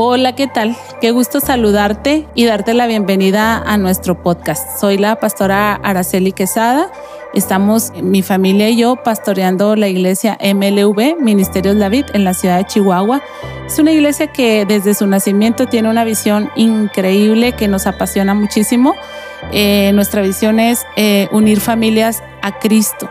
Hola, ¿qué tal? Qué gusto saludarte y darte la bienvenida a nuestro podcast. Soy la pastora Araceli Quesada. Estamos, mi familia y yo, pastoreando la iglesia MLV, Ministerios David, en la ciudad de Chihuahua. Es una iglesia que desde su nacimiento tiene una visión increíble que nos apasiona muchísimo. Eh, nuestra visión es eh, unir familias a Cristo.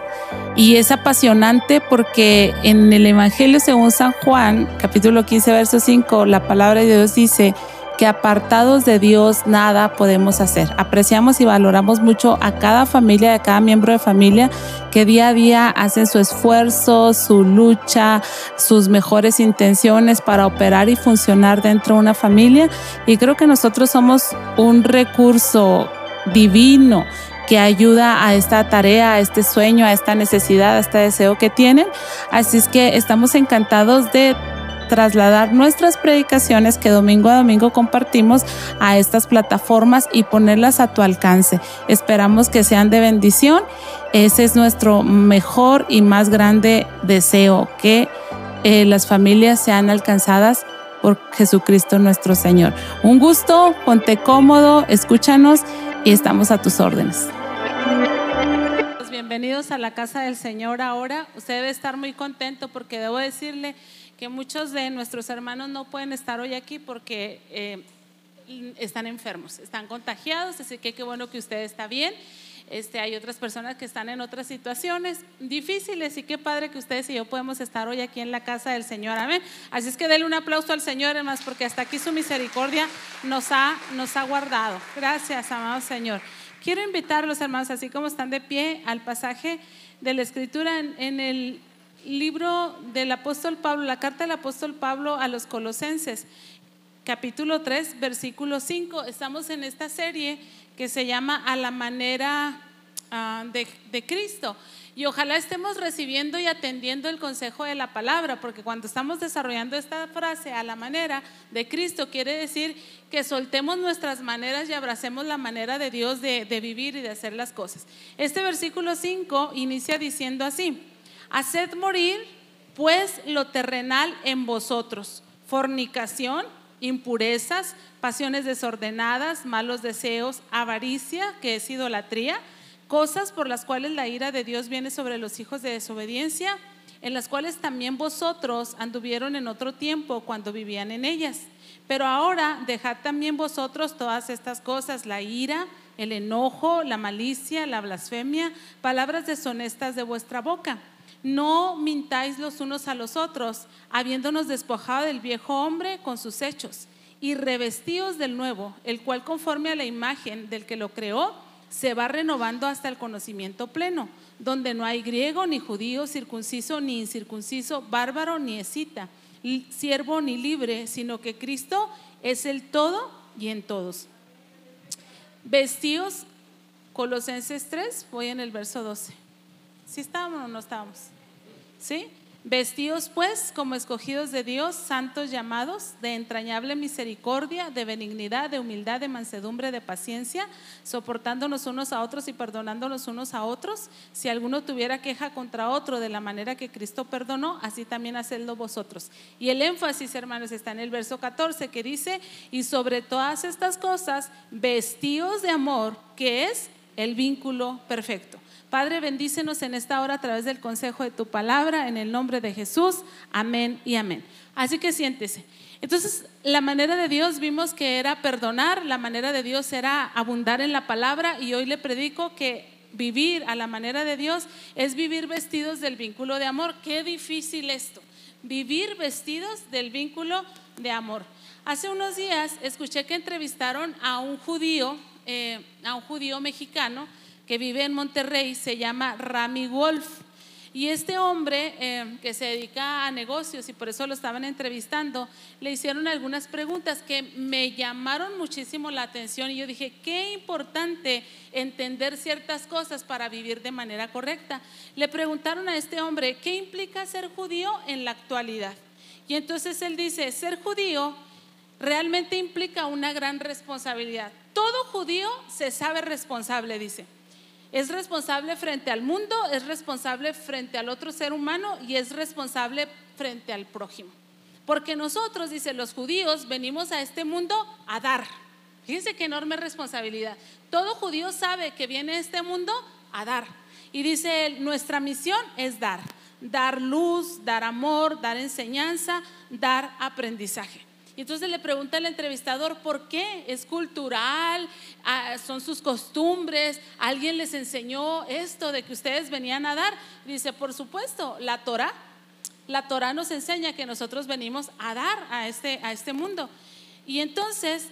Y es apasionante porque en el Evangelio según San Juan, capítulo 15, verso 5, la palabra de Dios dice que apartados de Dios nada podemos hacer. Apreciamos y valoramos mucho a cada familia, a cada miembro de familia que día a día hacen su esfuerzo, su lucha, sus mejores intenciones para operar y funcionar dentro de una familia. Y creo que nosotros somos un recurso divino que ayuda a esta tarea, a este sueño, a esta necesidad, a este deseo que tienen. Así es que estamos encantados de trasladar nuestras predicaciones que domingo a domingo compartimos a estas plataformas y ponerlas a tu alcance. Esperamos que sean de bendición. Ese es nuestro mejor y más grande deseo, que eh, las familias sean alcanzadas por Jesucristo nuestro Señor. Un gusto, ponte cómodo, escúchanos y estamos a tus órdenes. Bienvenidos a la casa del Señor ahora. Usted debe estar muy contento porque debo decirle que muchos de nuestros hermanos no pueden estar hoy aquí porque eh, están enfermos, están contagiados, así que qué bueno que usted está bien. Este, hay otras personas que están en otras situaciones difíciles y qué padre que ustedes y yo podemos estar hoy aquí en la casa del Señor. Amén. Así es que denle un aplauso al Señor, hermanos, porque hasta aquí su misericordia nos ha, nos ha guardado. Gracias, amado Señor. Quiero invitarlos, hermanos, así como están de pie, al pasaje de la Escritura en, el libro del apóstol Pablo, la carta del apóstol Pablo a los colosenses, capítulo 3, versículo 5. Estamos en esta serie que se llama A la manera ah, de, de Cristo. Y ojalá estemos recibiendo y atendiendo el consejo de la palabra, porque cuando estamos desarrollando esta frase a la manera de Cristo, quiere decir que soltemos nuestras maneras y abracemos la manera de Dios de, vivir y de hacer las cosas. Este versículo 5 inicia diciendo así, haced morir pues lo terrenal en vosotros, fornicación, impurezas, pasiones desordenadas, malos deseos, avaricia, que es idolatría cosas por las cuales la ira de Dios viene sobre los hijos de desobediencia, en las cuales también vosotros anduvieron en otro tiempo cuando vivían en ellas. Pero ahora dejad también vosotros todas estas cosas, la ira, el enojo, la malicia, la blasfemia, palabras deshonestas de vuestra boca. No mintáis los unos a los otros, habiéndonos despojado del viejo hombre con sus hechos, y revestíos del nuevo, el cual conforme a la imagen del que lo creó, se va renovando hasta el conocimiento pleno, donde no hay griego ni judío, circunciso ni incircunciso, bárbaro ni escita, siervo ni libre, sino que Cristo es el todo y en todos. Vestidos, Colosenses 3, voy en el verso 12. ¿Sí estábamos o no estábamos? ¿Sí? Vestidos pues como escogidos de Dios, santos llamados, de entrañable misericordia, de benignidad, de humildad, de mansedumbre, de paciencia, soportándonos unos a otros y perdonándonos unos a otros. Si alguno tuviera queja contra otro de la manera que Cristo perdonó, así también hacedlo vosotros. Y el énfasis, hermanos, está en el verso 14 que dice, y sobre todas estas cosas, vestidos de amor, que es el vínculo perfecto. Padre, bendícenos en esta hora a través del consejo de tu palabra, en el nombre de Jesús. Amén y amén. Así que siéntese. Entonces, la manera de Dios vimos que era perdonar, la manera de Dios era abundar en la palabra y hoy le predico que vivir a la manera de Dios es vivir vestidos del vínculo de amor. Qué difícil esto, vivir vestidos del vínculo de amor. Hace unos días escuché que entrevistaron a un judío, eh, a un judío mexicano, que vive en Monterrey, se llama Rami Wolf. Y este hombre eh, que se dedica a negocios y por eso lo estaban entrevistando, le hicieron algunas preguntas que me llamaron muchísimo la atención y yo dije, qué importante entender ciertas cosas para vivir de manera correcta. Le preguntaron a este hombre, ¿qué implica ser judío en la actualidad? Y entonces él dice, ser judío realmente implica una gran responsabilidad. Todo judío se sabe responsable, dice. Es responsable frente al mundo, es responsable frente al otro ser humano y es responsable frente al prójimo. Porque nosotros, dice los judíos, venimos a este mundo a dar. Fíjense qué enorme responsabilidad. Todo judío sabe que viene a este mundo a dar. Y dice él, nuestra misión es dar. Dar luz, dar amor, dar enseñanza, dar aprendizaje. Y entonces le pregunta al entrevistador, ¿por qué? ¿Es cultural? Ah, ¿Son sus costumbres? ¿Alguien les enseñó esto de que ustedes venían a dar? Dice, por supuesto, la Torah. La Torah nos enseña que nosotros venimos a dar a este, a este mundo. Y entonces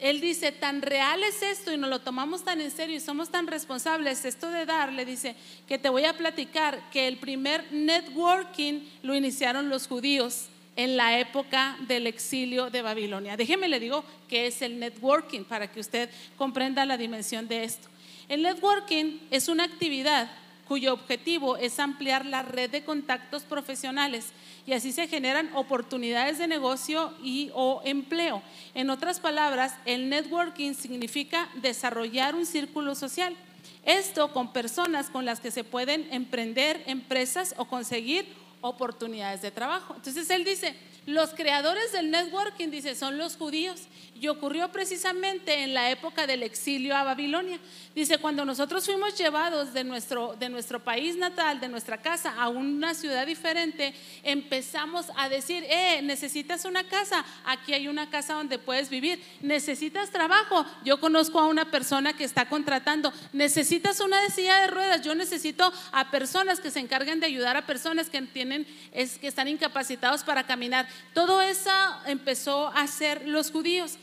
él dice, tan real es esto y nos lo tomamos tan en serio y somos tan responsables, esto de dar, le dice, que te voy a platicar que el primer networking lo iniciaron los judíos en la época del exilio de Babilonia. Déjeme le digo que es el networking para que usted comprenda la dimensión de esto. El networking es una actividad cuyo objetivo es ampliar la red de contactos profesionales y así se generan oportunidades de negocio y o empleo. En otras palabras, el networking significa desarrollar un círculo social. Esto con personas con las que se pueden emprender empresas o conseguir oportunidades de trabajo. Entonces él dice, los creadores del networking, dice, son los judíos. Y ocurrió precisamente en la época del exilio a Babilonia. Dice, cuando nosotros fuimos llevados de nuestro, de nuestro país natal, de nuestra casa, a una ciudad diferente, empezamos a decir, eh, necesitas una casa, aquí hay una casa donde puedes vivir. Necesitas trabajo, yo conozco a una persona que está contratando. Necesitas una silla de ruedas, yo necesito a personas que se encarguen de ayudar a personas que tienen, que están incapacitados para caminar. Todo eso empezó a hacer los judíos.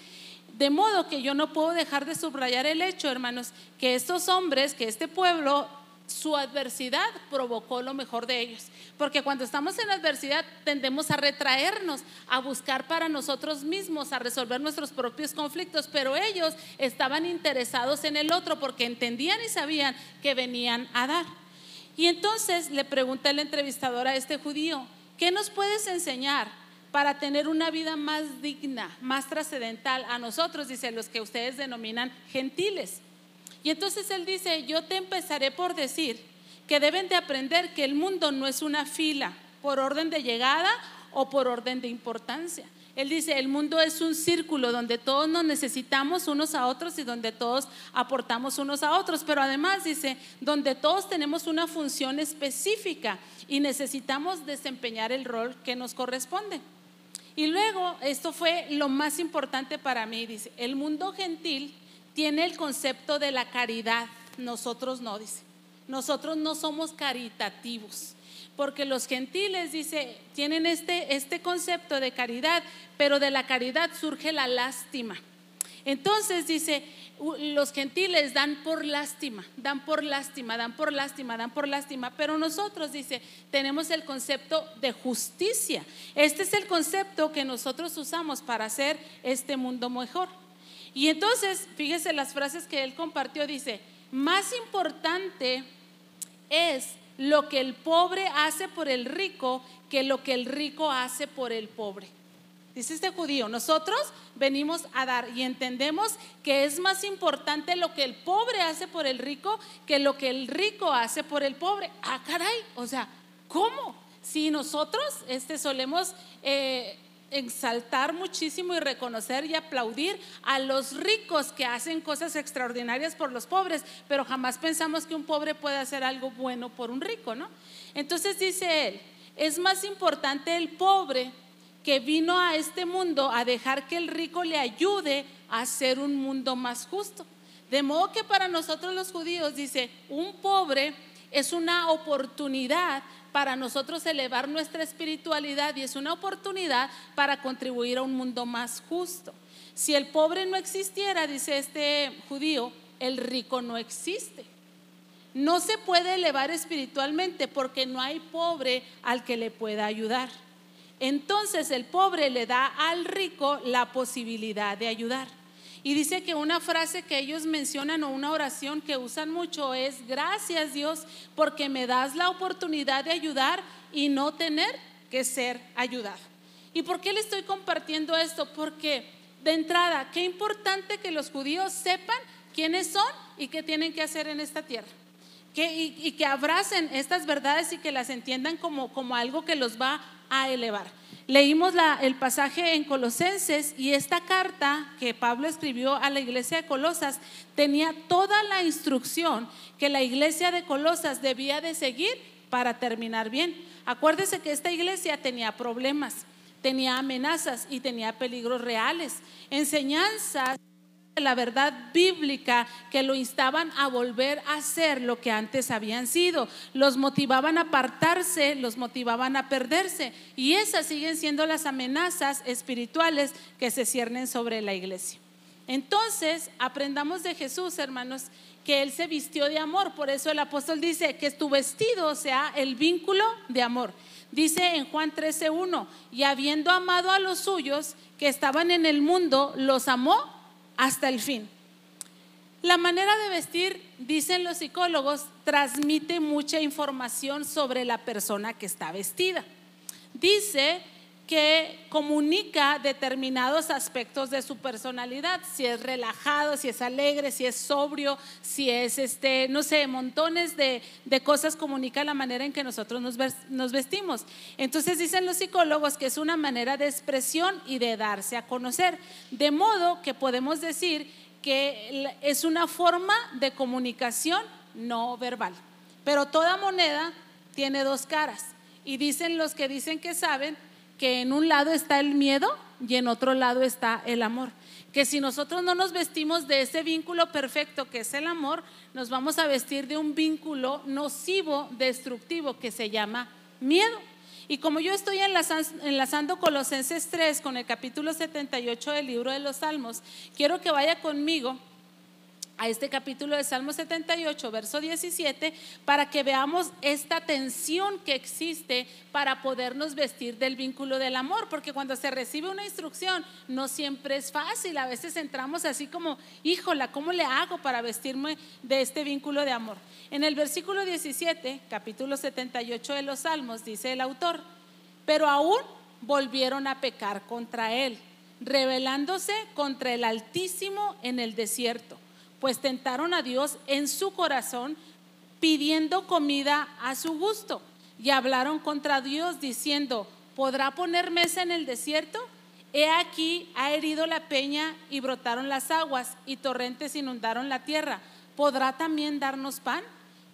De modo que yo no puedo dejar de subrayar el hecho, hermanos, que estos hombres, que este pueblo, su adversidad provocó lo mejor de ellos. Porque cuando estamos en adversidad tendemos a retraernos, a buscar para nosotros mismos, a resolver nuestros propios conflictos, pero ellos estaban interesados en el otro porque entendían y sabían que venían a dar. Y entonces le pregunta el entrevistador a este judío, ¿qué nos puedes enseñar para tener una vida más digna, más trascendental a nosotros, dice, los que ustedes denominan gentiles. Y entonces él dice, yo te empezaré por decir que deben de aprender que el mundo no es una fila por orden de llegada o por orden de importancia. Él dice, el mundo es un círculo donde todos nos necesitamos unos a otros y donde todos aportamos unos a otros, pero además dice, donde todos tenemos una función específica y necesitamos desempeñar el rol que nos corresponde. Y luego, esto fue lo más importante para mí, dice, el mundo gentil tiene el concepto de la caridad, nosotros no, dice, nosotros no somos caritativos, porque los gentiles, dice, tienen este, este concepto de caridad, pero de la caridad surge la lástima. Entonces dice, los gentiles dan por lástima, dan por lástima, dan por lástima, dan por lástima, pero nosotros, dice, tenemos el concepto de justicia. Este es el concepto que nosotros usamos para hacer este mundo mejor. Y entonces, fíjese las frases que él compartió, dice, más importante es lo que el pobre hace por el rico que lo que el rico hace por el pobre. Dice este judío, nosotros venimos a dar y entendemos que es más importante lo que el pobre hace por el rico que lo que el rico hace por el pobre. Ah, caray, o sea, ¿cómo? Si nosotros este, solemos eh, exaltar muchísimo y reconocer y aplaudir a los ricos que hacen cosas extraordinarias por los pobres, pero jamás pensamos que un pobre puede hacer algo bueno por un rico, ¿no? Entonces dice él, es más importante el pobre que vino a este mundo a dejar que el rico le ayude a hacer un mundo más justo. De modo que para nosotros los judíos, dice, un pobre es una oportunidad para nosotros elevar nuestra espiritualidad y es una oportunidad para contribuir a un mundo más justo. Si el pobre no existiera, dice este judío, el rico no existe. No se puede elevar espiritualmente porque no hay pobre al que le pueda ayudar. Entonces el pobre le da al rico la posibilidad de ayudar. Y dice que una frase que ellos mencionan o una oración que usan mucho es, gracias Dios porque me das la oportunidad de ayudar y no tener que ser ayudado. ¿Y por qué le estoy compartiendo esto? Porque de entrada, qué importante que los judíos sepan quiénes son y qué tienen que hacer en esta tierra. y, y, que abracen estas verdades y que las entiendan como, como algo que los va a elevar. Leímos el pasaje en Colosenses y esta carta que Pablo escribió a la iglesia de Colosas tenía toda la instrucción que la iglesia de Colosas debía de seguir para terminar bien. Acuérdese que esta iglesia tenía problemas, tenía amenazas y tenía peligros reales, enseñanzas la verdad bíblica que lo instaban a volver a ser lo que antes habían sido. Los motivaban a apartarse, los motivaban a perderse. Y esas siguen siendo las amenazas espirituales que se ciernen sobre la iglesia. Entonces, aprendamos de Jesús, hermanos, que Él se vistió de amor. Por eso el apóstol dice que tu vestido sea el vínculo de amor. Dice en Juan 13:1, y habiendo amado a los suyos que estaban en el mundo, los amó hasta el fin. La manera de vestir, dicen los psicólogos, transmite mucha información sobre la persona que está vestida. Dice que comunica determinados aspectos de su personalidad, si es relajado, si es alegre, si es sobrio, si es, este, no sé, montones de, cosas comunica la manera en que nosotros nos, nos vestimos. Entonces dicen los psicólogos que es una manera de expresión y de darse a conocer, de modo que podemos decir que es una forma de comunicación no verbal. Pero toda moneda tiene dos caras. Y dicen los que dicen que saben que en un lado está el miedo y en otro lado está el amor. Que si nosotros no nos vestimos de ese vínculo perfecto que es el amor, nos vamos a vestir de un vínculo nocivo, destructivo, que se llama miedo. Y como yo estoy enlazando Colosenses 3 con el capítulo 78 del libro de los Salmos, quiero que vaya conmigo a este capítulo de Salmo 78, verso 17, para que veamos esta tensión que existe para podernos vestir del vínculo del amor, porque cuando se recibe una instrucción no siempre es fácil, a veces entramos así como, híjola, ¿cómo le hago para vestirme de este vínculo de amor? En el versículo 17, capítulo 78 de los Salmos, dice el autor, pero aún volvieron a pecar contra él, rebelándose contra el Altísimo en el desierto pues tentaron a Dios en su corazón pidiendo comida a su gusto y hablaron contra Dios diciendo, ¿podrá poner mesa en el desierto? He aquí, ha herido la peña y brotaron las aguas y torrentes inundaron la tierra. ¿Podrá también darnos pan?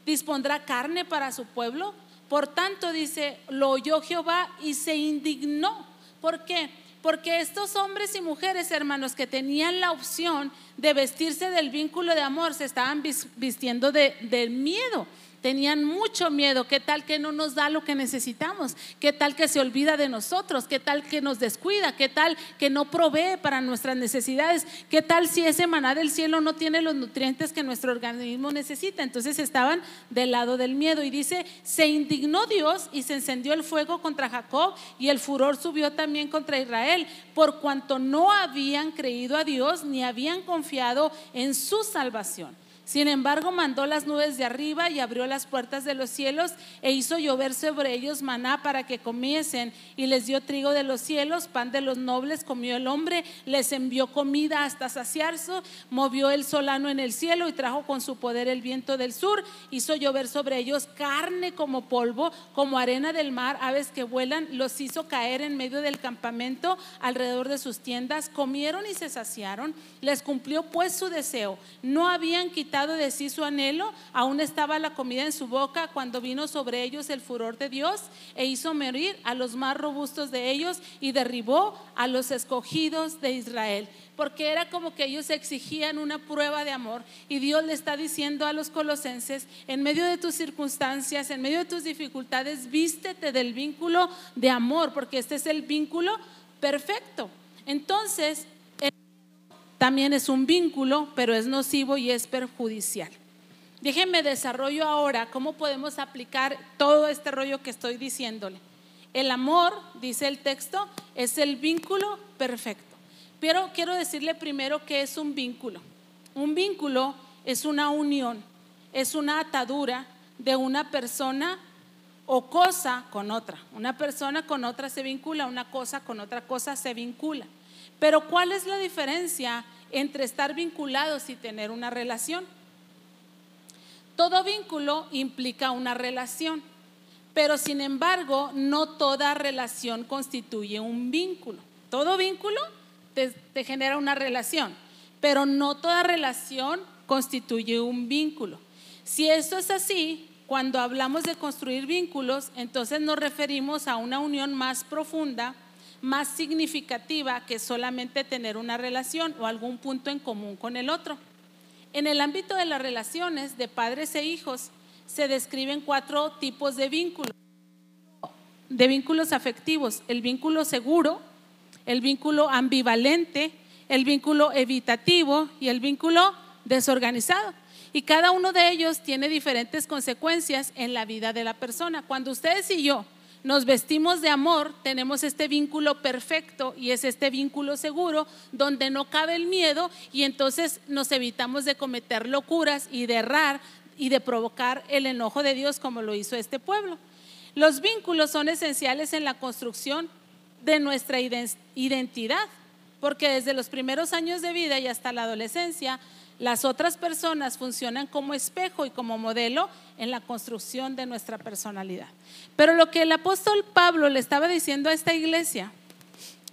¿Dispondrá carne para su pueblo? Por tanto, dice, lo oyó Jehová y se indignó. ¿Por qué? Porque estos hombres y mujeres, hermanos, que tenían la opción de vestirse del vínculo de amor, se estaban vistiendo de, miedo. Tenían mucho miedo. ¿Qué tal que no nos da lo que necesitamos? ¿Qué tal que se olvida de nosotros? ¿Qué tal que nos descuida? ¿Qué tal que no provee para nuestras necesidades? ¿Qué tal si ese maná del cielo no tiene los nutrientes que nuestro organismo necesita? Entonces estaban del lado del miedo. Y dice, se indignó Dios y se encendió el fuego contra Jacob y el furor subió también contra Israel, por cuanto no habían creído a Dios ni habían confiado en su salvación. Sin embargo, mandó las nubes de arriba y abrió las puertas de los cielos e hizo llover sobre ellos maná para que comiesen. Y les dio trigo de los cielos, pan de los nobles comió el hombre, les envió comida hasta saciarse, movió el solano en el cielo y trajo con su poder el viento del sur, hizo llover sobre ellos carne como polvo, como arena del mar, aves que vuelan, los hizo caer en medio del campamento alrededor de sus tiendas, comieron y se saciaron, les cumplió pues su deseo, no habían quitado de sí su anhelo, aún estaba la comida en su boca cuando vino sobre ellos el furor de Dios e hizo morir a los más robustos de ellos y derribó a los escogidos de Israel. Porque era como que ellos exigían una prueba de amor y Dios le está diciendo a los colosenses, en medio de tus circunstancias, en medio de tus dificultades, vístete del vínculo de amor, porque este es el vínculo perfecto. Entonces, también es un vínculo, pero es nocivo y es perjudicial. Déjenme desarrollo ahora cómo podemos aplicar todo este rollo que estoy diciéndole. El amor, dice el texto, es el vínculo perfecto. Pero quiero decirle primero que es un vínculo. Un vínculo es una unión, es una atadura de una persona o cosa con otra. Una persona con otra se vincula, una cosa con otra cosa se vincula. Pero ¿cuál es la diferencia entre estar vinculados y tener una relación? Todo vínculo implica una relación, pero sin embargo no toda relación constituye un vínculo. Todo vínculo te, genera una relación, pero no toda relación constituye un vínculo. Si esto es así, cuando hablamos de construir vínculos, entonces nos referimos a una unión más profunda, más significativa que solamente tener una relación o algún punto en común con el otro. En el ámbito de las relaciones de padres e hijos se describen cuatro tipos de vínculos. De vínculos afectivos, el vínculo seguro, el vínculo ambivalente, el vínculo evitativo y el vínculo desorganizado. Y cada uno de ellos tiene diferentes consecuencias en la vida de la persona. Cuando ustedes y yo nos vestimos de amor, tenemos este vínculo perfecto y es este vínculo seguro donde no cabe el miedo y entonces nos evitamos de cometer locuras y de errar y de provocar el enojo de Dios como lo hizo este pueblo. Los vínculos son esenciales en la construcción de nuestra identidad, porque desde los primeros años de vida y hasta la adolescencia, las otras personas funcionan como espejo y como modelo en la construcción de nuestra personalidad. Pero lo que el apóstol Pablo le estaba diciendo a esta iglesia,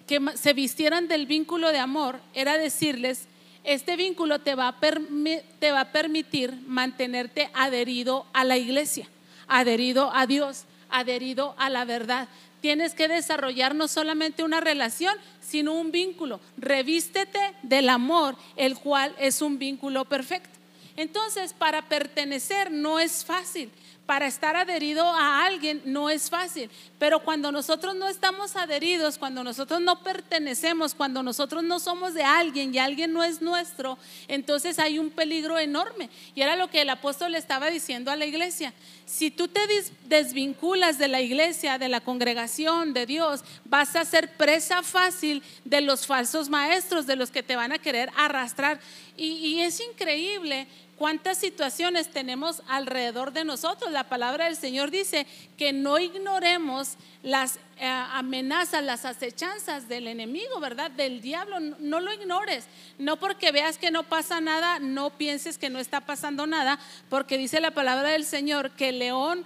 que se vistieran del vínculo de amor, era decirles, este vínculo te va, a te va permitir mantenerte adherido a la iglesia, adherido a Dios, adherido a la verdad. Tienes que desarrollar no solamente una relación, sino un vínculo. Revístete del amor, el cual es un vínculo perfecto. Entonces, para pertenecer no es fácil para estar adherido a alguien no es fácil, pero cuando nosotros no estamos adheridos, cuando nosotros no pertenecemos, cuando nosotros no somos de alguien y alguien no es nuestro, entonces hay un peligro enorme. Y era lo que el apóstol le estaba diciendo a la iglesia. Si tú te desvinculas de la iglesia, de la congregación, de Dios, vas a ser presa fácil de los falsos maestros, de los que te van a querer arrastrar. Y, y es increíble cuántas situaciones tenemos alrededor de nosotros. La palabra del Señor dice que no ignoremos las eh, amenazas, las acechanzas del enemigo, ¿verdad? Del diablo. No, lo ignores. No porque veas que no pasa nada, no pienses que no está pasando nada, porque dice la palabra del Señor que el león,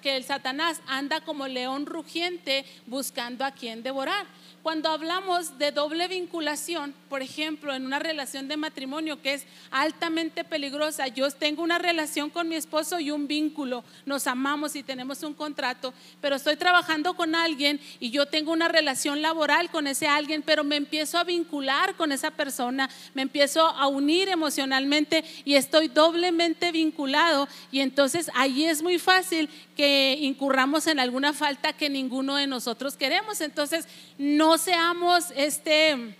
que el Satanás anda como león rugiente buscando a quien devorar. Cuando hablamos de doble vinculación, por ejemplo, en una relación de matrimonio que es altamente peligrosa, yo tengo una relación con mi esposo y un vínculo, nos amamos y tenemos un contrato, pero estoy trabajando con alguien y yo tengo una relación laboral con ese alguien, pero me empiezo a vincular con esa persona, me empiezo a unir emocionalmente y estoy doblemente vinculado y entonces ahí es muy fácil que incurramos en alguna falta que ninguno de nosotros queremos. Entonces, no seamos este,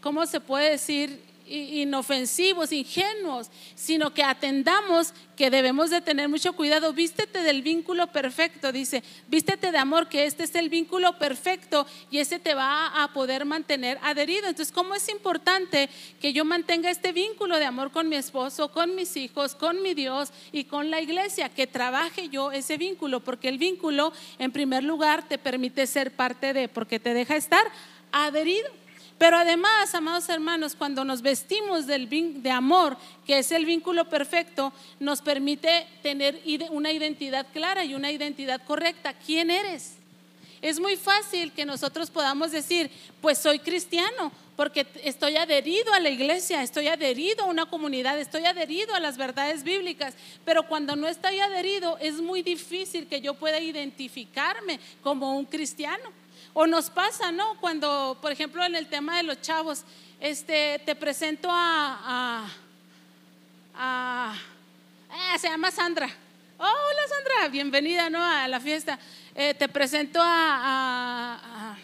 ¿cómo se puede decir? Inofensivos, ingenuos, sino que atendamos que debemos de tener mucho cuidado. Vístete del vínculo perfecto, dice, vístete de amor, que este es el vínculo perfecto y ese te va a poder mantener adherido. Entonces, ¿cómo es importante que yo mantenga este vínculo de amor con mi esposo, con mis hijos, con mi Dios y con la iglesia? Que trabaje yo ese vínculo, porque el vínculo, en primer lugar, te permite ser parte de, porque te deja estar adherido. Pero además, amados hermanos, cuando nos vestimos del de amor, que es el vínculo perfecto, nos permite tener una identidad clara y una identidad correcta. ¿Quién eres? Es muy fácil que nosotros podamos decir, pues soy cristiano, porque estoy adherido a la iglesia, estoy adherido a una comunidad, estoy adherido a las verdades bíblicas, pero cuando no estoy adherido es muy difícil que yo pueda identificarme como un cristiano. O nos pasa, ¿no? Cuando, por ejemplo, en el tema de los chavos, este, te presento a, a, ah, se llama Sandra. hola Sandra, bienvenida, ¿no? A la fiesta. Eh, te presento a,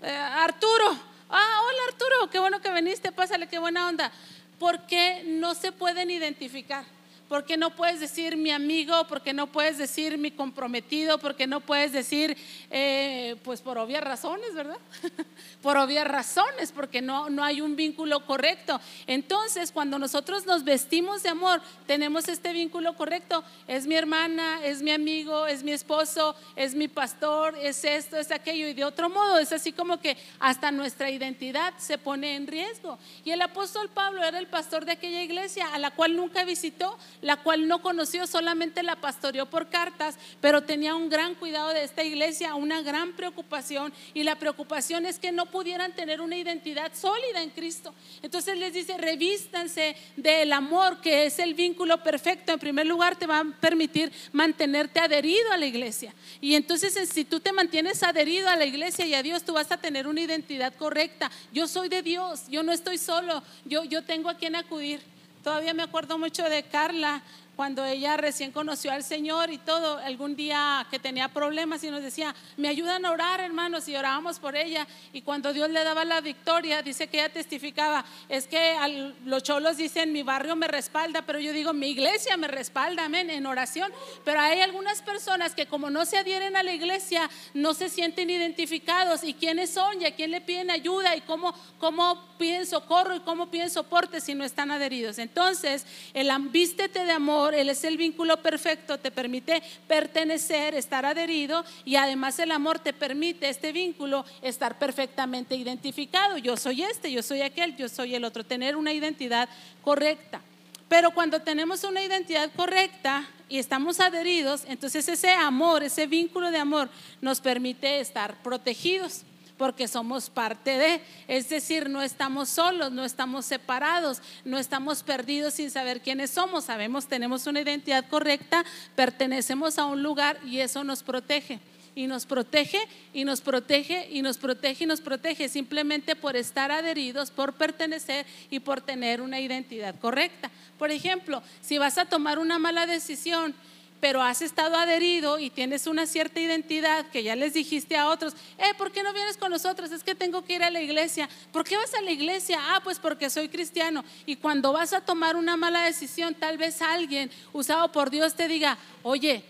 a Arturo. Ah, hola Arturo, qué bueno que viniste, pásale, qué buena onda. Porque no se pueden identificar porque no puedes decir mi amigo, porque no puedes decir mi comprometido, porque no puedes decir, eh, pues por obvias razones, ¿verdad? por obvias razones, porque no, no hay un vínculo correcto. Entonces, cuando nosotros nos vestimos de amor, tenemos este vínculo correcto. Es mi hermana, es mi amigo, es mi esposo, es mi pastor, es esto, es aquello. Y de otro modo, es así como que hasta nuestra identidad se pone en riesgo. Y el apóstol Pablo era el pastor de aquella iglesia a la cual nunca visitó, la cual no conoció, solamente la pastoreó por cartas, pero tenía un gran cuidado de esta iglesia, una gran preocupación y la preocupación es que no pudieran tener una identidad sólida en Cristo. Entonces les dice, revístanse del amor que es el vínculo perfecto. En primer lugar, te va a permitir mantenerte adherido a la iglesia. Y entonces si tú te mantienes adherido a la iglesia y a Dios, tú vas a tener una identidad correcta. Yo soy de Dios, yo no estoy solo, yo, yo tengo a quien acudir. Todavía me acuerdo mucho de Carla, cuando ella recién conoció al Señor y todo, algún día que tenía problemas y nos decía, me ayudan a orar hermanos y orábamos por ella. Y cuando Dios le daba la victoria, dice que ella testificaba, es que los cholos dicen, mi barrio me respalda, pero yo digo, mi iglesia me respalda, amén, en oración, pero hay algunas personas que como no se adhieren a la iglesia, no se sienten identificados. Y quiénes son y a quién le piden ayuda y cómo, cómo piden socorro y cómo piden soporte si no están adheridos. Entonces, el vístete de amor, él es el vínculo perfecto, te permite pertenecer, estar adherido y además el amor te permite este vínculo estar perfectamente identificado. Yo soy este, yo soy aquel, yo soy el otro, tener una identidad correcta. Pero cuando tenemos una identidad correcta y estamos adheridos, entonces ese amor, ese vínculo de amor nos permite estar protegidos porque somos parte de, es decir, no estamos solos, no estamos separados, no estamos perdidos sin saber quiénes somos, sabemos, tenemos una identidad correcta, pertenecemos a un lugar y eso nos protege. Y nos protege, y nos protege, y nos protege, y nos protege, simplemente por estar adheridos, por pertenecer y por tener una identidad correcta. Por ejemplo, si vas a tomar una mala decisión, pero has estado adherido y tienes una cierta identidad que ya les dijiste a otros, eh, ¿por qué no vienes con nosotros? Es que tengo que ir a la iglesia. ¿Por qué vas a la iglesia? Ah, pues porque soy cristiano. Y cuando vas a tomar una mala decisión, tal vez alguien usado por Dios te diga, oye,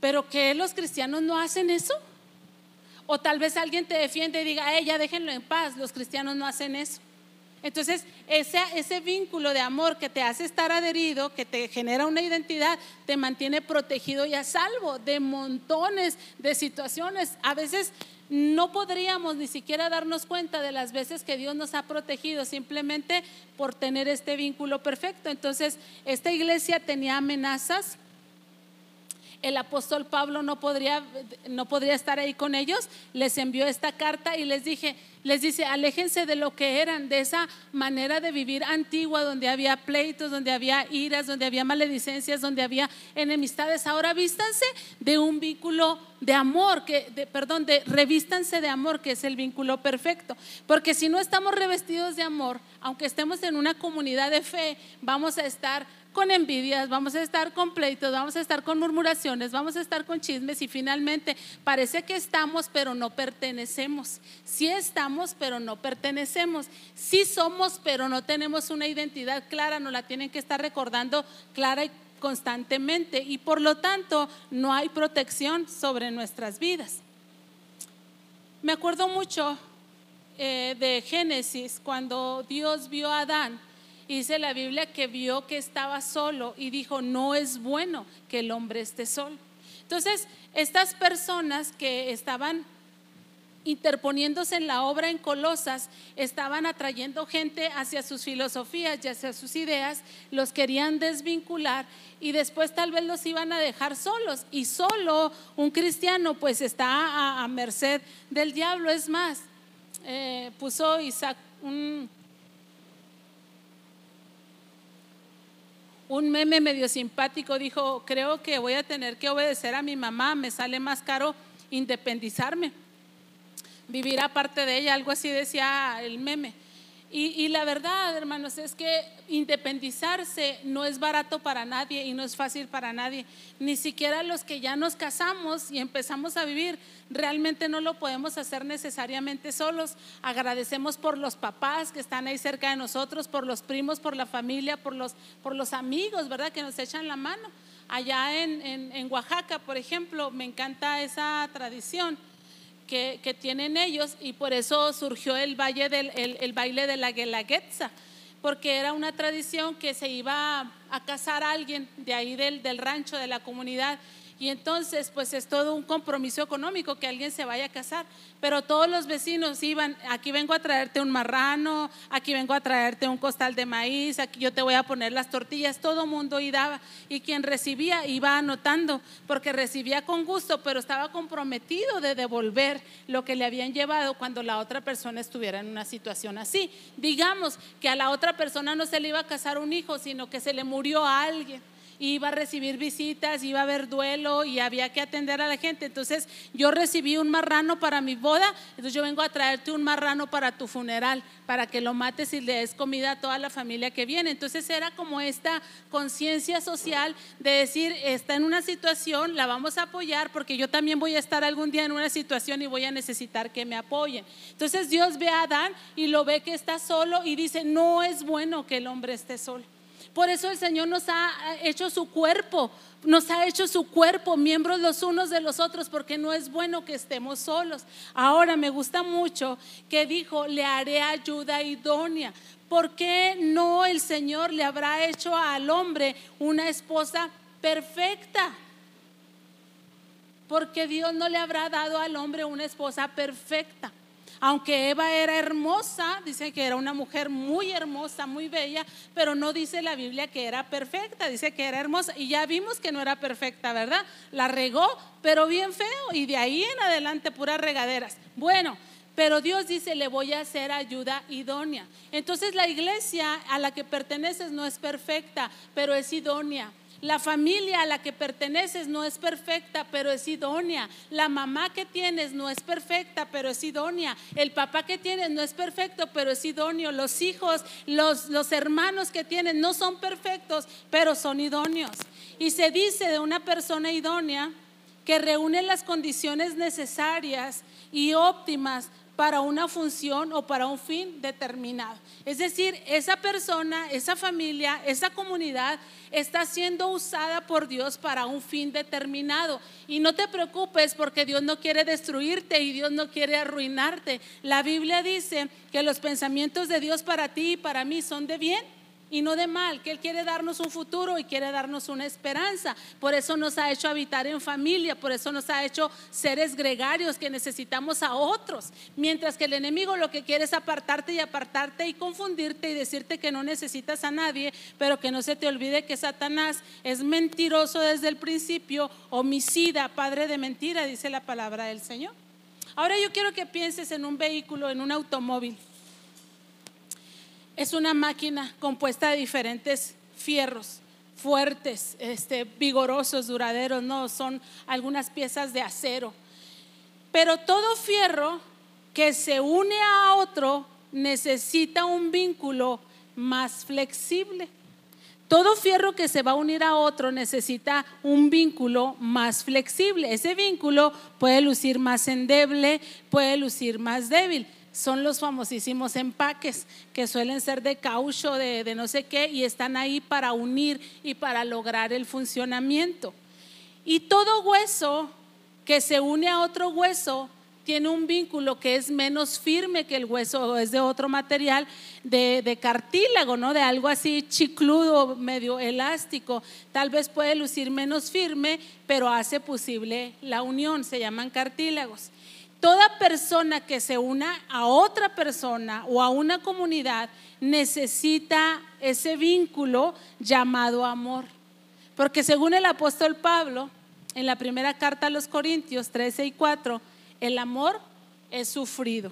¿pero que los cristianos no hacen eso? O tal vez alguien te defiende y diga, eh, ya déjenlo en paz, los cristianos no hacen eso. Entonces, ese, ese vínculo de amor que te hace estar adherido, que te genera una identidad, te mantiene protegido y a salvo de montones de situaciones. A veces no podríamos ni siquiera darnos cuenta de las veces que Dios nos ha protegido simplemente por tener este vínculo perfecto. Entonces, esta iglesia tenía amenazas el apóstol Pablo no podría, no podría estar ahí con ellos, les envió esta carta y les dije, les dice, aléjense de lo que eran, de esa manera de vivir antigua, donde había pleitos, donde había iras, donde había maledicencias, donde había enemistades. Ahora vístanse de un vínculo de amor, que, de, perdón, de revístanse de amor, que es el vínculo perfecto. Porque si no estamos revestidos de amor, aunque estemos en una comunidad de fe, vamos a estar con envidias, vamos a estar con pleitos, vamos a estar con murmuraciones, vamos a estar con chismes y finalmente parece que estamos pero no pertenecemos. Sí estamos pero no pertenecemos. Sí somos pero no tenemos una identidad clara, nos la tienen que estar recordando clara y constantemente y por lo tanto no hay protección sobre nuestras vidas. Me acuerdo mucho eh, de Génesis cuando Dios vio a Adán dice la Biblia que vio que estaba solo y dijo, no es bueno que el hombre esté solo. Entonces, estas personas que estaban interponiéndose en la obra en Colosas, estaban atrayendo gente hacia sus filosofías y hacia sus ideas, los querían desvincular y después tal vez los iban a dejar solos. Y solo un cristiano pues está a, merced del diablo. Es más, eh, puso Isaac un un meme medio simpático dijo, creo que voy a tener que obedecer a mi mamá, me sale más caro independizarme, vivir aparte de ella, algo así decía el meme. Y, la verdad, hermanos, es que independizarse no es barato para nadie y no es fácil para nadie. Ni siquiera los que ya nos casamos y empezamos a vivir, realmente no lo podemos hacer necesariamente solos. Agradecemos por los papás que están ahí cerca de nosotros, por los primos, por la familia, por los, por los amigos, ¿verdad? Que nos echan la mano. Allá en, en Oaxaca, por ejemplo, me encanta esa tradición que, tienen ellos y por eso surgió el, valle del, el, baile de la Guelaguetza, porque era una tradición que se iba a, casar a alguien de ahí del, del rancho, de la comunidad, y entonces pues es todo un compromiso económico que alguien se vaya a casar. Pero todos los vecinos iban, aquí vengo a traerte un marrano, aquí vengo a traerte un costal de maíz, aquí yo te voy a poner las tortillas, todo mundo y daba. Y quien recibía iba anotando, porque recibía con gusto, pero estaba comprometido de devolver lo que le habían llevado cuando la otra persona estuviera en una situación así. Digamos que a la otra persona no se le iba a casar un hijo, sino que se le murió a alguien iba a recibir visitas, iba a haber duelo y había que atender a la gente. Entonces yo recibí un marrano para mi boda, entonces yo vengo a traerte un marrano para tu funeral, para que lo mates y le des comida a toda la familia que viene. Entonces era como esta conciencia social de decir, está en una situación, la vamos a apoyar porque yo también voy a estar algún día en una situación y voy a necesitar que me apoyen. Entonces Dios ve a Adán y lo ve que está solo y dice, no es bueno que el hombre esté solo. Por eso el Señor nos ha hecho su cuerpo, nos ha hecho su cuerpo, miembros los unos de los otros, porque no es bueno que estemos solos. Ahora me gusta mucho que dijo, le haré ayuda idónea. ¿Por qué no el Señor le habrá hecho al hombre una esposa perfecta? Porque Dios no le habrá dado al hombre una esposa perfecta. Aunque Eva era hermosa, dice que era una mujer muy hermosa, muy bella, pero no dice la Biblia que era perfecta, dice que era hermosa. Y ya vimos que no era perfecta, ¿verdad? La regó, pero bien feo. Y de ahí en adelante puras regaderas. Bueno, pero Dios dice, le voy a hacer ayuda idónea. Entonces la iglesia a la que perteneces no es perfecta, pero es idónea. La familia a la que perteneces no es perfecta, pero es idónea. La mamá que tienes no es perfecta, pero es idónea. El papá que tienes no es perfecto, pero es idóneo. Los hijos, los, hermanos que tienes no son perfectos, pero son idóneos. Y se dice de una persona idónea que reúne las condiciones necesarias y óptimas para una función o para un fin determinado. Es decir, esa persona, esa familia, esa comunidad está siendo usada por Dios para un fin determinado. Y no te preocupes porque Dios no quiere destruirte y Dios no quiere arruinarte. La Biblia dice que los pensamientos de Dios para ti y para mí son de bien y no de mal, que Él quiere darnos un futuro y quiere darnos una esperanza. Por eso nos ha hecho habitar en familia, por eso nos ha hecho seres gregarios que necesitamos a otros. Mientras que el enemigo lo que quiere es apartarte y apartarte y confundirte y decirte que no necesitas a nadie, pero que no se te olvide que Satanás es mentiroso desde el principio, homicida, padre de mentira, dice la palabra del Señor. Ahora yo quiero que pienses en un vehículo, en un automóvil es una máquina compuesta de diferentes fierros fuertes, este, vigorosos, duraderos, no, son algunas piezas de acero. Pero todo fierro que se une a otro necesita un vínculo más flexible. Todo fierro que se va a unir a otro necesita un vínculo más flexible. Ese vínculo puede lucir más endeble, puede lucir más débil son los famosísimos empaques que suelen ser de caucho, de, no sé qué, y están ahí para unir y para lograr el funcionamiento. Y todo hueso que se une a otro hueso tiene un vínculo que es menos firme que el hueso es de otro material, de, de, cartílago, ¿no? De algo así chicludo, medio elástico. Tal vez puede lucir menos firme, pero hace posible la unión, se llaman cartílagos. Toda persona que se una a otra persona o a una comunidad necesita ese vínculo llamado amor. Porque según el apóstol Pablo, en la primera carta a los Corintios 13 y 4, el amor es sufrido.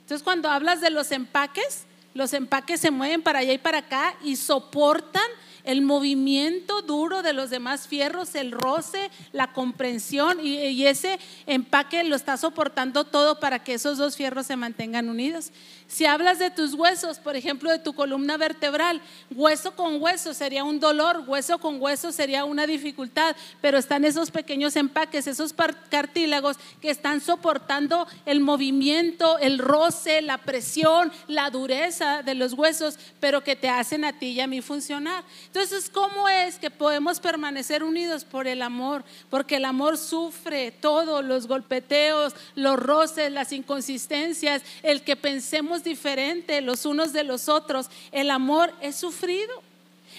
Entonces cuando hablas de los empaques, los empaques se mueven para allá y para acá y soportan el movimiento duro de los demás fierros, el roce, la comprensión y, ese empaque lo está soportando todo para que esos dos fierros se mantengan unidos. Si hablas de tus huesos, por ejemplo, de tu columna vertebral, hueso con hueso sería un dolor, hueso con hueso sería una dificultad, pero están esos pequeños empaques, esos cartílagos que están soportando el movimiento, el roce, la presión, la dureza de los huesos, pero que te hacen a ti y a mí funcionar. Entonces, ¿cómo es que podemos permanecer unidos por el amor? Porque el amor sufre todo, los golpeteos, los roces, las inconsistencias, el que pensemos diferente los unos de los otros. El amor es sufrido.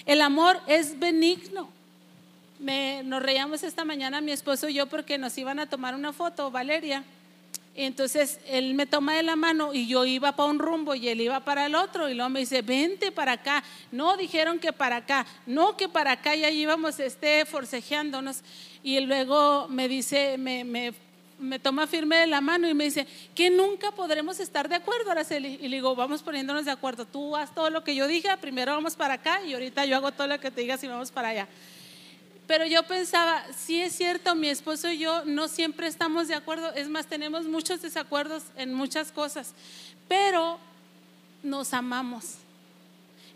El amor es benigno. me, nos reíamos esta mañana mi esposo y yo porque nos iban a tomar una foto, Valeria. Entonces él me toma de la mano y yo iba para un rumbo y él iba para el otro y luego me dice, vente para acá. No, dijeron que para acá, no que para acá y ahí íbamos este, forcejeándonos. Y luego me dice, me, me, toma firme de la mano y me dice, que nunca podremos estar de acuerdo, Araceli. Y le digo, vamos poniéndonos de acuerdo. Tú haz todo lo que yo dije, primero vamos para acá y ahorita yo hago todo lo que te digas y vamos para allá. Pero yo pensaba, sí es cierto, mi esposo y yo no siempre estamos de acuerdo, es más, tenemos muchos desacuerdos en muchas cosas, pero nos amamos.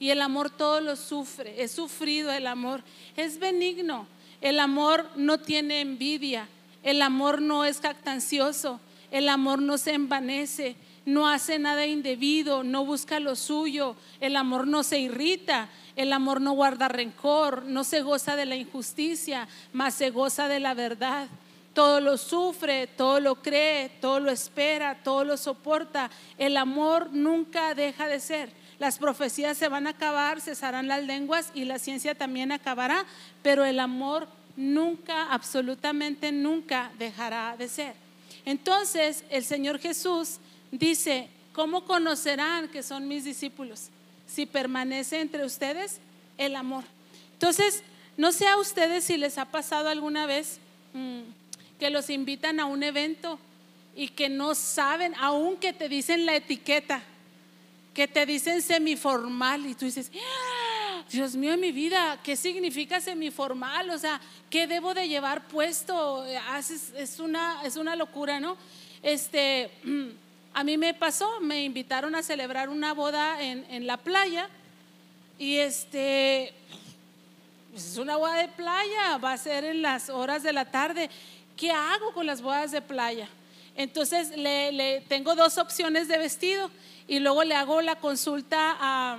Y el amor todo lo sufre, es sufrido el amor, es benigno. El amor no tiene envidia, el amor no es jactancioso, el amor no se envanece, no hace nada indebido, no busca lo suyo, el amor no se irrita, el amor no guarda rencor, no se goza de la injusticia, mas se goza de la verdad. Todo lo sufre, todo lo cree, todo lo espera, todo lo soporta. El amor nunca deja de ser. Las profecías se van a acabar, cesarán las lenguas y la ciencia también acabará, pero el amor nunca, absolutamente nunca dejará de ser. Entonces el Señor Jesús dice, ¿cómo conocerán que son mis discípulos? si permanece entre ustedes el amor. Entonces, no sé a ustedes si les ha pasado alguna vez mm, que los invitan a un evento y que no saben, aunque te dicen la etiqueta, que te dicen semiformal y tú dices, ¡Ah! Dios mío, en mi vida, ¿qué significa semiformal? O sea, ¿qué debo de llevar puesto? Es, una, es una locura, ¿no? Este, A mí me pasó, me invitaron a celebrar una boda en, la playa y este, pues es una boda de playa, va a ser en las horas de la tarde. ¿Qué hago con las bodas de playa? Entonces le, tengo dos opciones de vestido y luego le hago la consulta a,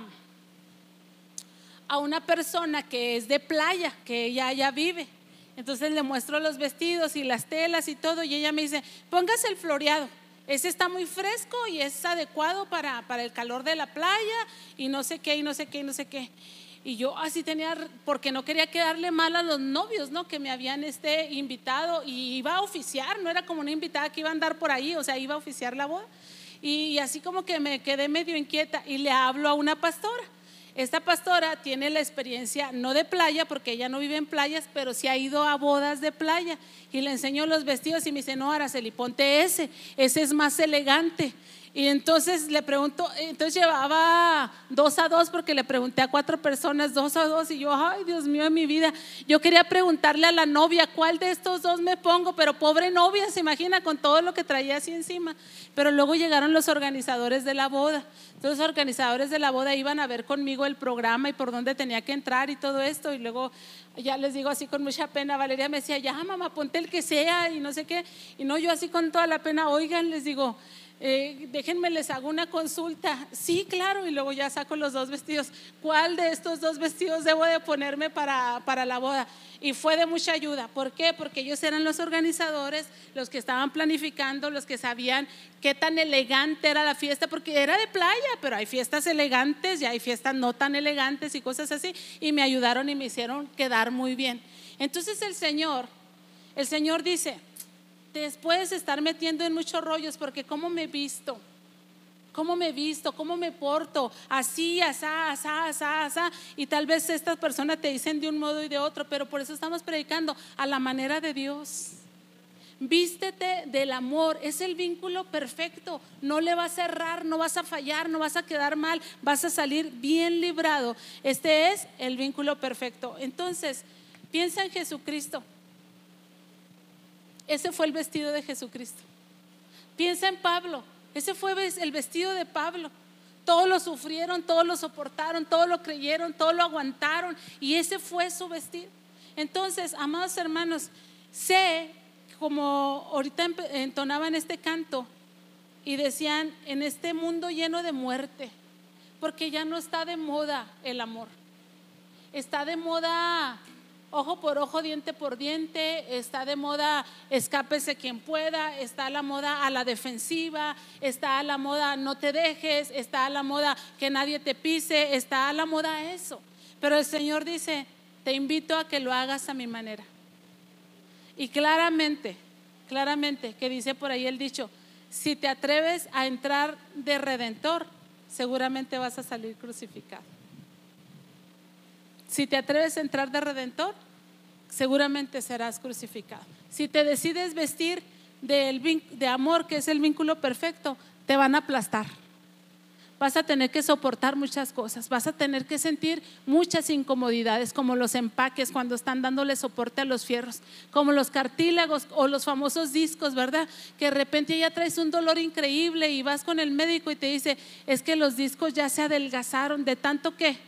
a una persona que es de playa, que ella ya vive. Entonces le muestro los vestidos y las telas y todo y ella me dice, póngase el floreado. Ese está muy fresco y es adecuado para, el calor de la playa y no sé qué, y no sé qué, y no sé qué. Y yo así tenía, porque no quería quedarle mal a los novios, ¿no? Que me habían este, invitado y iba a oficiar, no era como una invitada que iba a andar por ahí, o sea, iba a oficiar la boda. y así como que me quedé medio inquieta y le hablo a una pastora. Esta pastora tiene la experiencia, no de playa, porque ella no vive en playas, pero sí ha ido a bodas de playa. Y le enseño los vestidos y me dice, no, Araceli, ponte ese, ese es más elegante. Y entonces le pregunto, entonces llevaba dos a dos porque le pregunté a cuatro personas, dos a dos, y yo, ay Dios mío, en mi vida, yo quería preguntarle a la novia cuál de estos dos me pongo, pero pobre novia, se imagina con todo lo que traía así encima. Pero luego llegaron los organizadores de la boda. Entonces los organizadores de la boda iban a ver conmigo el programa y por dónde tenía que entrar y todo esto. Y luego ya les digo así con mucha pena, Valeria me decía, ya mamá, ponte el que sea y no sé qué. Y no, yo así con toda la pena, oigan, les digo, eh, déjenme les hago una consulta. Sí, claro, y luego ya saco los dos vestidos. ¿Cuál de estos dos vestidos debo de ponerme para, para la boda? Y fue de mucha ayuda. ¿Por qué? Porque ellos eran los organizadores, los que estaban planificando, los que sabían qué tan elegante era la fiesta, porque era de playa, pero hay fiestas elegantes y hay fiestas no tan elegantes y cosas así. Y me ayudaron y me hicieron quedar muy bien. Entonces el Señor, el Señor dice, después estar metiendo en muchos rollos, porque cómo me he visto, cómo me he visto, cómo me porto, así, asá, asá, asá, asá. Y tal vez estas personas te dicen de un modo y de otro, pero por eso estamos predicando a la manera de Dios. Vístete del amor, es el vínculo perfecto, no le vas a errar, no vas a fallar, no vas a quedar mal, vas a salir bien librado. Este es el vínculo perfecto. Entonces, piensa en Jesucristo. Ese fue el vestido de Jesucristo. Piensa en Pablo. Ese fue el vestido de Pablo. Todos lo sufrieron, todos lo soportaron, todos lo creyeron, todos lo aguantaron. Y ese fue su vestido. Entonces, amados hermanos, sé, como ahorita entonaban este canto y decían, en este mundo lleno de muerte, porque ya no está de moda el amor. Está de moda ojo por ojo, diente por diente, está de moda escápese quien pueda, está la moda a la defensiva, está a la moda no te dejes, está a la moda que nadie te pise, está a la moda eso. Pero el Señor dice, te invito a que lo hagas a mi manera. Y claramente, claramente, que dice por ahí el dicho, si te atreves a entrar de redentor, seguramente vas a salir crucificado. Si te atreves a entrar de redentor, seguramente serás crucificado. Si te decides vestir de amor, que es el vínculo perfecto, te van a aplastar vas a tener que soportar muchas cosas, vas a tener que sentir muchas incomodidades, como los empaques cuando están dándole soporte a los fierros, como los cartílagos o los famosos discos, ¿verdad? Que de repente ya traes un dolor increíble y vas con el médico y te dice, es que los discos ya se adelgazaron de tanto que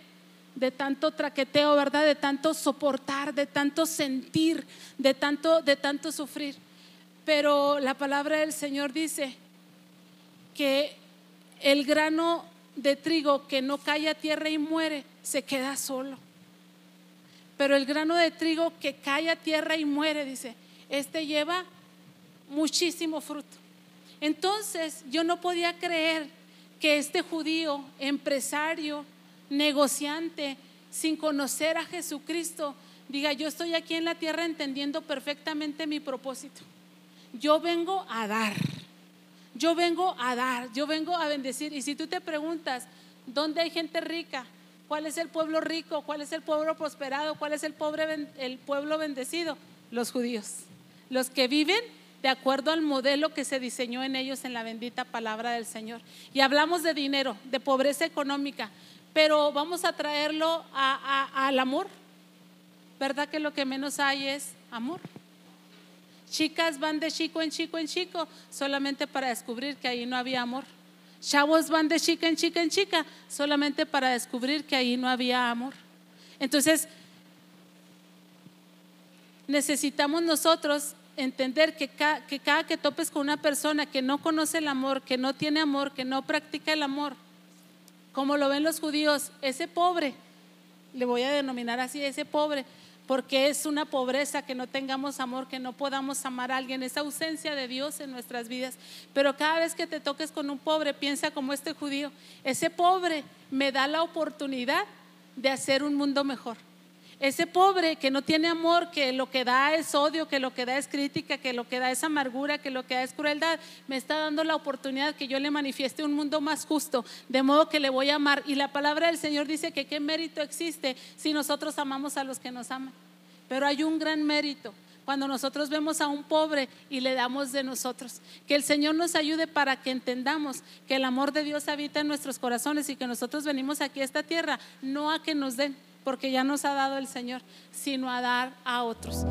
de tanto traqueteo, ¿verdad? De tanto soportar, de tanto sentir, de tanto, de tanto sufrir. Pero la palabra del Señor dice que el grano de trigo que no cae a tierra y muere, se queda solo. Pero el grano de trigo que cae a tierra y muere, dice, este lleva muchísimo fruto. Entonces yo no podía creer que este judío, empresario, negociante, sin conocer a Jesucristo, diga, yo estoy aquí en la tierra entendiendo perfectamente mi propósito. Yo vengo a dar. Yo vengo a dar, yo vengo a bendecir. Y si tú te preguntas, ¿dónde hay gente rica? ¿Cuál es el pueblo rico? ¿Cuál es el pueblo prosperado? ¿Cuál es el, pobre, el pueblo bendecido? Los judíos. Los que viven de acuerdo al modelo que se diseñó en ellos en la bendita palabra del Señor. Y hablamos de dinero, de pobreza económica, pero vamos a traerlo al amor. ¿Verdad que lo que menos hay es amor? Chicas van de chico en chico en chico solamente para descubrir que ahí no había amor. Chavos van de chica en chica en chica solamente para descubrir que ahí no había amor. Entonces, necesitamos nosotros entender que, que cada que topes con una persona que no conoce el amor, que no tiene amor, que no practica el amor, como lo ven los judíos, ese pobre, le voy a denominar así, ese pobre, porque es una pobreza que no tengamos amor, que no podamos amar a alguien, esa ausencia de Dios en nuestras vidas. Pero cada vez que te toques con un pobre, piensa como este judío, ese pobre me da la oportunidad de hacer un mundo mejor. Ese pobre que no tiene amor, que lo que da es odio, que lo que da es crítica, que lo que da es amargura, que lo que da es crueldad, me está dando la oportunidad que yo le manifieste un mundo más justo, de modo que le voy a amar. Y la palabra del Señor dice que qué mérito existe si nosotros amamos a los que nos aman. Pero hay un gran mérito cuando nosotros vemos a un pobre y le damos de nosotros. Que el Señor nos ayude para que entendamos que el amor de Dios habita en nuestros corazones y que nosotros venimos aquí a esta tierra no a que nos den, porque ya nos ha dado el Señor, sino a dar a otros.